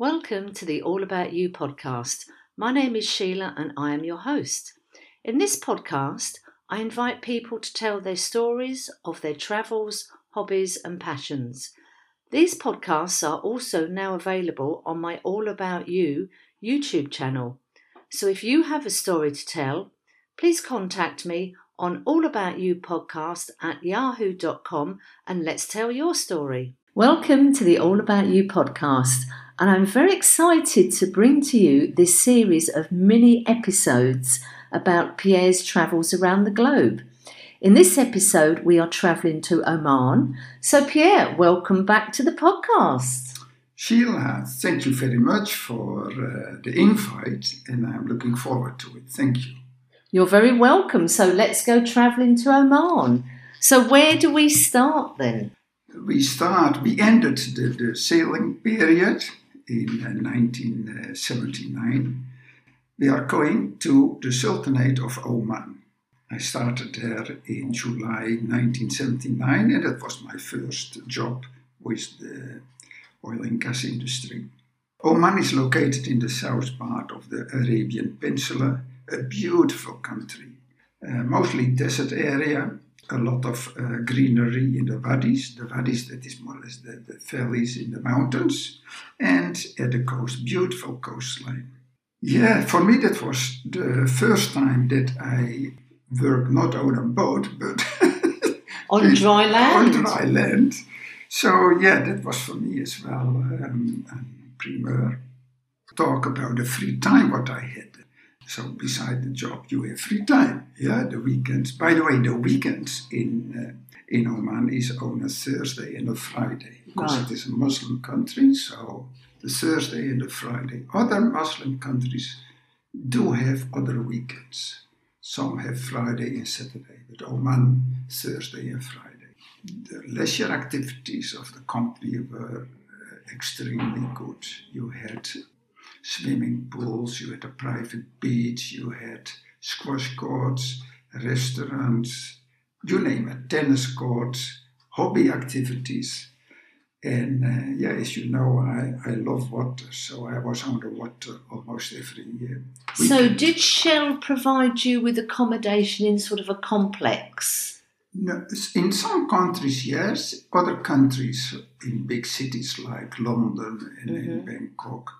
Welcome to the All About You podcast. My name is Sheila and I am your host. In this podcast, I invite people to tell their stories of their travels, hobbies, and passions. These podcasts are also now available on my All About You YouTube channel. So if you have a story to tell, please contact me on allaboutyoupodcast at yahoo.com and let's tell your story. Welcome to the All About You podcast, and I'm very excited to bring to you this series of mini episodes about Pierre's travels around the globe. In this episode, we are travelling to Oman. So, Pierre, welcome back to the podcast. Sheila, thank you very much for uh, the invite, and I'm looking forward to it. Thank you. You're very welcome. So, let's go travelling to Oman. So, where do we start then? we start, we ended the, the sailing period in uh, 1979. We are going to the Sultanate of Oman. I started there in July 1979, and that was my first job with the oil and gas industry. Oman is located in the south part of the Arabian Peninsula, a beautiful country, uh, mostly desert area, a lot of uh, greenery in the valleys. The valleys, that is more or less the, the valleys in the mountains, and at the coast, beautiful coastline. Yeah, for me that was the first time that I worked not on a boat, but on dry land. On dry land. So yeah, that was for me as well um, a premier. Talk about the free time what I had. So beside the job, you have free time. Yeah, the weekends. By the way, the weekends in uh, in Oman is on a Thursday and a Friday because right. it is a Muslim country. So the Thursday and the Friday. Other Muslim countries do have other weekends. Some have Friday and Saturday, but Oman Thursday and Friday. The leisure activities of the company were uh, extremely good. You had swimming pools, you had a private beach, you had squash courts, restaurants, you name it, tennis courts, hobby activities. And uh, yeah, as you know, I, I love water, so I was on the water almost every year. So, did Shell provide you with accommodation in sort of a complex? No, in some countries, yes. Other countries, in big cities like London and mm-hmm. in Bangkok,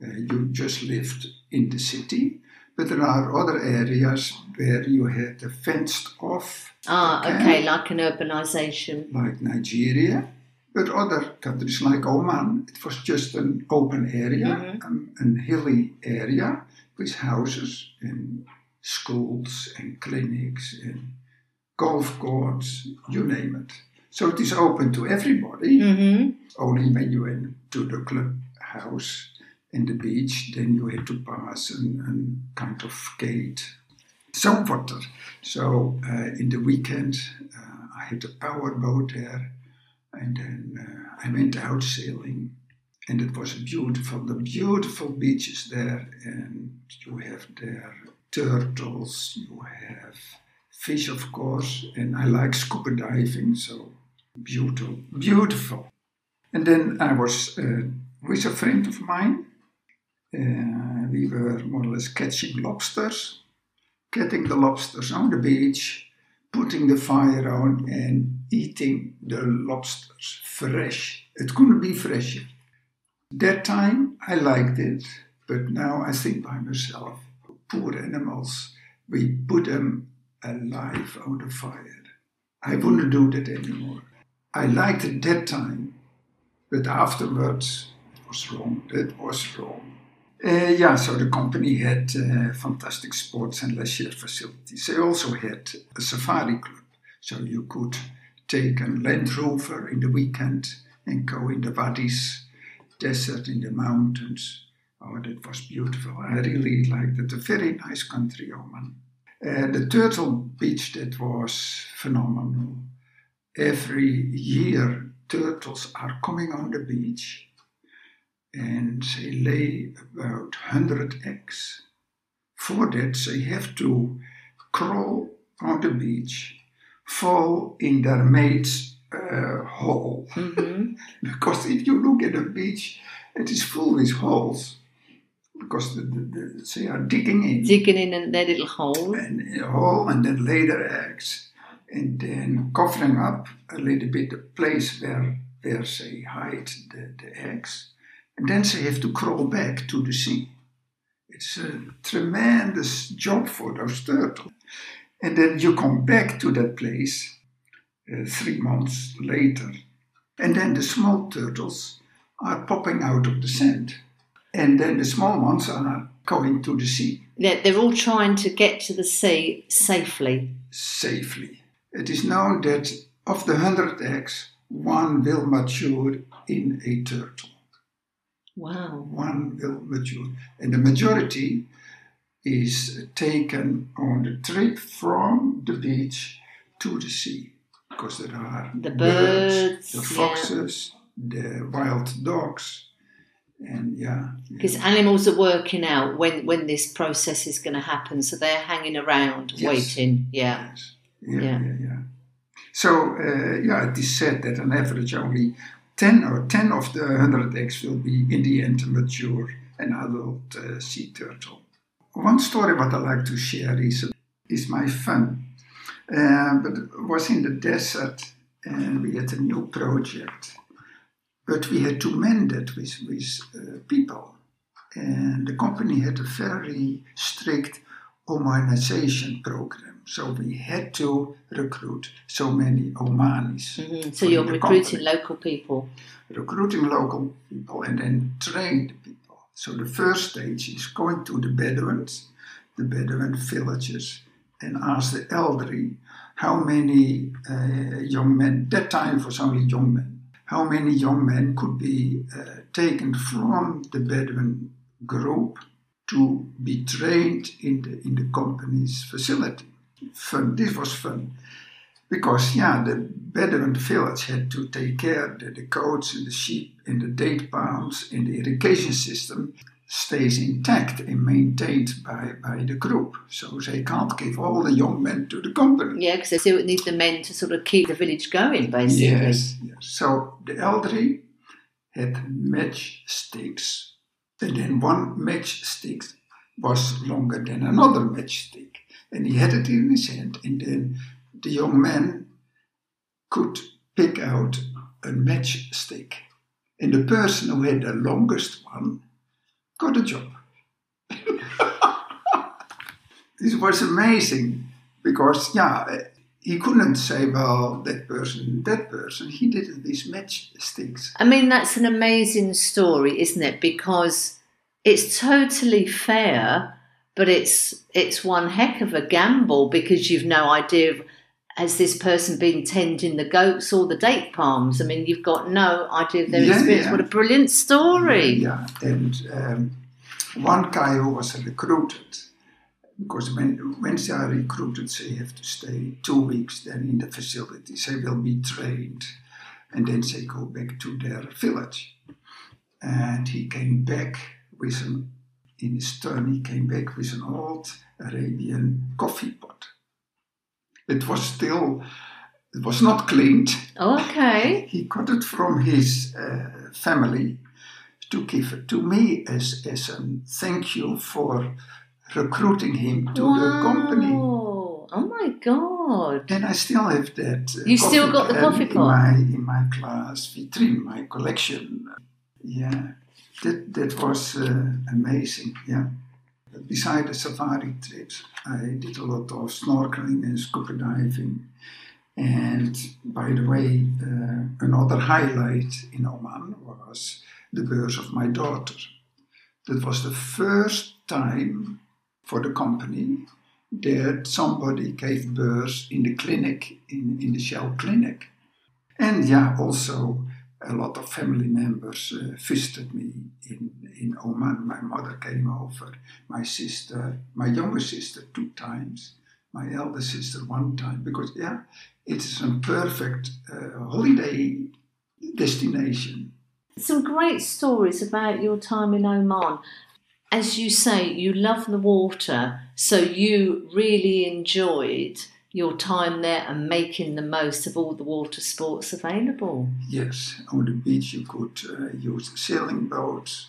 you just lived in the city, but there are other areas where you had a fenced off. Ah, okay, like an urbanization. Like Nigeria. But other countries like Oman, it was just an open area, mm-hmm. um, an hilly area with houses and schools and clinics and golf courts, you name it. So it is open to everybody. Mm-hmm. Only when you enter the clubhouse in the beach, then you had to pass a kind of gate, some water. So uh, in the weekend, uh, I had a power boat there, and then uh, I went out sailing, and it was beautiful. The beautiful beaches there, and you have there turtles, you have fish, of course, and I like scuba diving, so beautiful, beautiful. And then I was uh, with a friend of mine Eh, we were more or less catching lobsters, getting the lobsters on the beach, putting the fire on, and eating the lobsters fresh. It couldn't be fresher. That time I liked it, but now I think by myself, poor animals, we put them alive on the fire. I wouldn't do that anymore. I liked it that time, but afterwards it was wrong. That was wrong. Uh, yeah, so the company had uh, fantastic sports and leisure facilities. They also had a safari club, so you could take a Land Rover in the weekend and go in the wadis, desert, in the mountains. Oh, that was beautiful. I really liked it. A very nice country, Oman. Uh, the Turtle Beach, that was phenomenal. Every year, turtles are coming on the beach and they lay about 100 eggs. For that, they have to crawl on the beach, fall in their mate's uh, hole. hmm Because if you look at a beach, it is full with holes. Because the, the, the, they are digging in Digging in in their little hole. and a hole and then lay their eggs and then covering up a little bit the place where, where they hide the, the eggs. And then they have to crawl back to the sea. It's a tremendous job for those turtles. And then you come back to that place uh, three months later. And then the small turtles are popping out of the sand. And then the small ones are going to the sea They're, they're all trying to get to the sea safely. safely. It is known that of the 100 eggs, one will mature in a turtle. Wow. One will mature. And the majority is taken on the trip from the beach to the sea. Because there are The birds, the yeah. foxes, the wild dogs, and yeah. Because animals are working out when, when this process is going to happen, so they're hanging around Yes. waiting. Yeah. Yes. Yeah, Yeah. yeah, yeah. So, uh, yeah, it is said that on average only 10 or 10 of the 100 eggs will be in the end mature an adult uh, sea turtle. One story what I like to share is, is my fun. Uh, but was in the desert and we had a new project. But we had to mend it with, with uh, people. And the company had a very strict Omanization program. So we had to recruit so many Omanis. Mhm. So you're recruiting company. local people. Recruiting local people and then train the people. So the first stage is going to the Bedouins, the Bedouin villages, and ask the elderly how many uh, young men, that time was only young men, how many young men could be uh, taken from the Bedouin group to be trained in the, in the company's facility. Fun, this was fun. Because, yeah, the Bedouin village had to take care that the goats and the sheep and the date palms and the irrigation system stays intact and maintained by, by the group. So they can't give all the young men to the company. Yeah, because they still need the men to sort of keep the village going, basically. Yes, yes. So the elderly had matchsticks, and then one matchstick was longer than another matchstick, and he had it in his hand, and then the young man could pick out a matchstick, and the person who had the longest one got a job. this was amazing because, yeah, he couldn't say, well, that person, that person. He did with matchsticks. I mean, that's an amazing story, isn't it? Because it's totally fair, but it's it's one heck of a gamble because you've no idea of has this person been tending the goats or the date palms. I mean, you've got no idea of their Yeah, experience. yeah. What a brilliant story! Yeah, and um, one guy who was recruited, because when, when they are recruited, they have to stay two weeks then in the facility. They will be trained, and then they go back to their village. And he came back with an, in his turn, he came back with an old Arabian coffee pot. It was still, it was not cleaned. Okay. He got it from his uh, family to give it to me as, as a thank you for recruiting him to the company. Wow. Oh my god! And I still have that. Uh, You still got the coffee in pot? my in my class vitrine, my collection. Yeah, that that was uh, amazing. Yeah. Beside the safari trips, I did a lot of snorkeling and scuba diving. And by the way, uh, another highlight in Oman was the birth of my daughter. That was the first time for the company that somebody gave birth in the clinic, in, in the Shell clinic. And yeah, also a lot of family members uh, visited me in, in Oman. My mother came over, my sister, my younger sister two times, my elder sister one time, because yeah, it is a perfect uh, holiday destination. Some great stories about your time in Oman. As you say, you love the water, so you really enjoyed your time there and making the most of all the water sports available. Yes, on the beach you could uh, use sailing boats.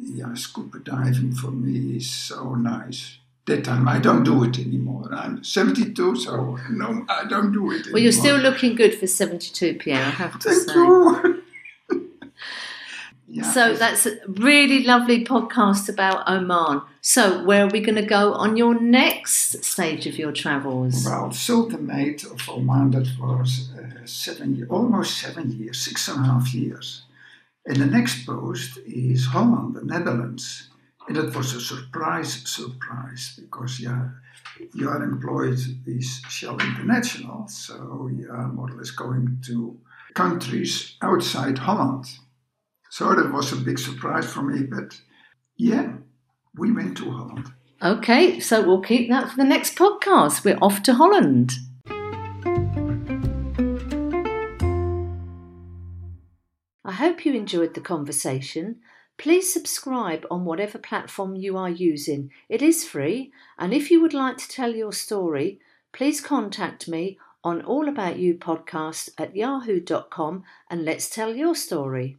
Yeah, scuba diving for me is so nice. That time I don't do it anymore. I'm 72, so no, I don't do it anymore. Well, you're still looking good for 72, Pierre, I have to Thank say. you. Yeah, So that's a really lovely podcast about Oman. So where are we going to go on your next stage of your travels? Well, Sultanate of Oman, that was uh, seven, almost seven years, six and a half years. And the next post is Holland, the Netherlands. And that was a surprise, surprise, because yeah, you are employed with Shell International, so you are more or less going to countries outside Holland. So that was a big surprise for me, but yeah, we went to Holland. Okay, so we'll keep that for the next podcast. We're off to Holland. I hope you enjoyed the conversation. Please subscribe on whatever platform you are using. It is free, and if you would like to tell your story, please contact me on All About You podcast at yahoo.com and let's tell your story.